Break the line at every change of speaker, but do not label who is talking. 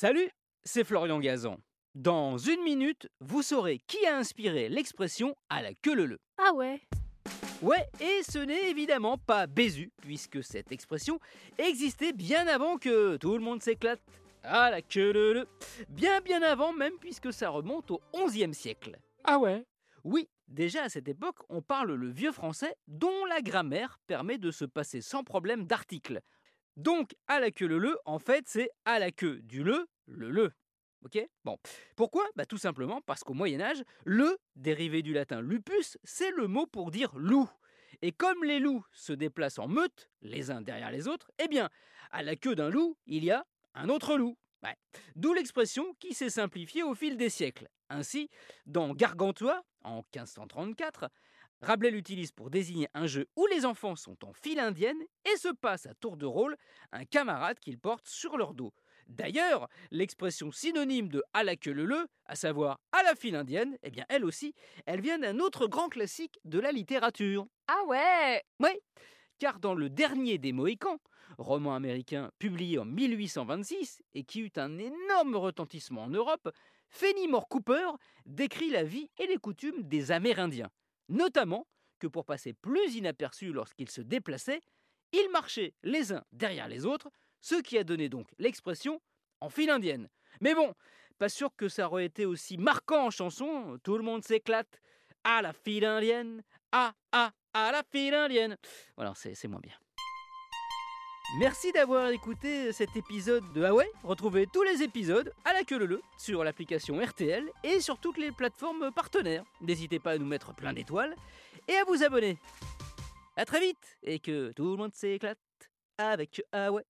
Salut, c'est Florian Gazan. Dans une minute, vous saurez qui a inspiré l'expression à la queue leu
Ah ouais
Ouais, et ce n'est évidemment pas Bézu, puisque cette expression existait bien avant que tout le monde s'éclate. À la queue leu Bien bien avant même, puisque ça remonte au XIe siècle.
Ah ouais
Oui, déjà à cette époque, on parle le vieux français dont la grammaire permet de se passer sans problème d'articles. Donc, à la queue le le, en fait, c'est à la queue du le, le le. Bon. Pourquoi? Bah tout simplement parce qu'au Moyen Âge, le, dérivé du latin lupus, c'est le mot pour dire loup. Et comme les loups se déplacent en meute, les uns derrière les autres, eh bien, à la queue d'un loup, il y a un autre loup. D'où l'expression qui s'est simplifiée au fil des siècles. Ainsi, dans Gargantua, en 1534, Rabelais l'utilise pour désigner un jeu où les enfants sont en file indienne et se passent à tour de rôle un camarade qu'ils portent sur leur dos. D'ailleurs, l'expression synonyme de à la queue le le, à savoir à la file indienne, eh bien elle aussi, elle vient d'un autre grand classique de la littérature.
Ah ouais
Oui, car dans le dernier des Mohicans, roman américain publié en 1826 et qui eut un énorme retentissement en Europe, Fenimore Cooper décrit la vie et les coutumes des Amérindiens, notamment que pour passer plus inaperçus lorsqu'ils se déplaçaient, ils marchaient les uns derrière les autres, ce qui a donné donc l'expression en file indienne. Mais bon, pas sûr que ça aurait été aussi marquant en chanson, tout le monde s'éclate. À la file indienne, à, à, à la file indienne. Voilà, c'est moins bien. Merci d'avoir écouté cet épisode de Ah ouais Retrouvez tous les épisodes à la queue le le sur l'application RTL et sur toutes les plateformes partenaires. N'hésitez pas à nous mettre plein d'étoiles et à vous abonner. A très vite et que tout le monde s'éclate avec Ah ouais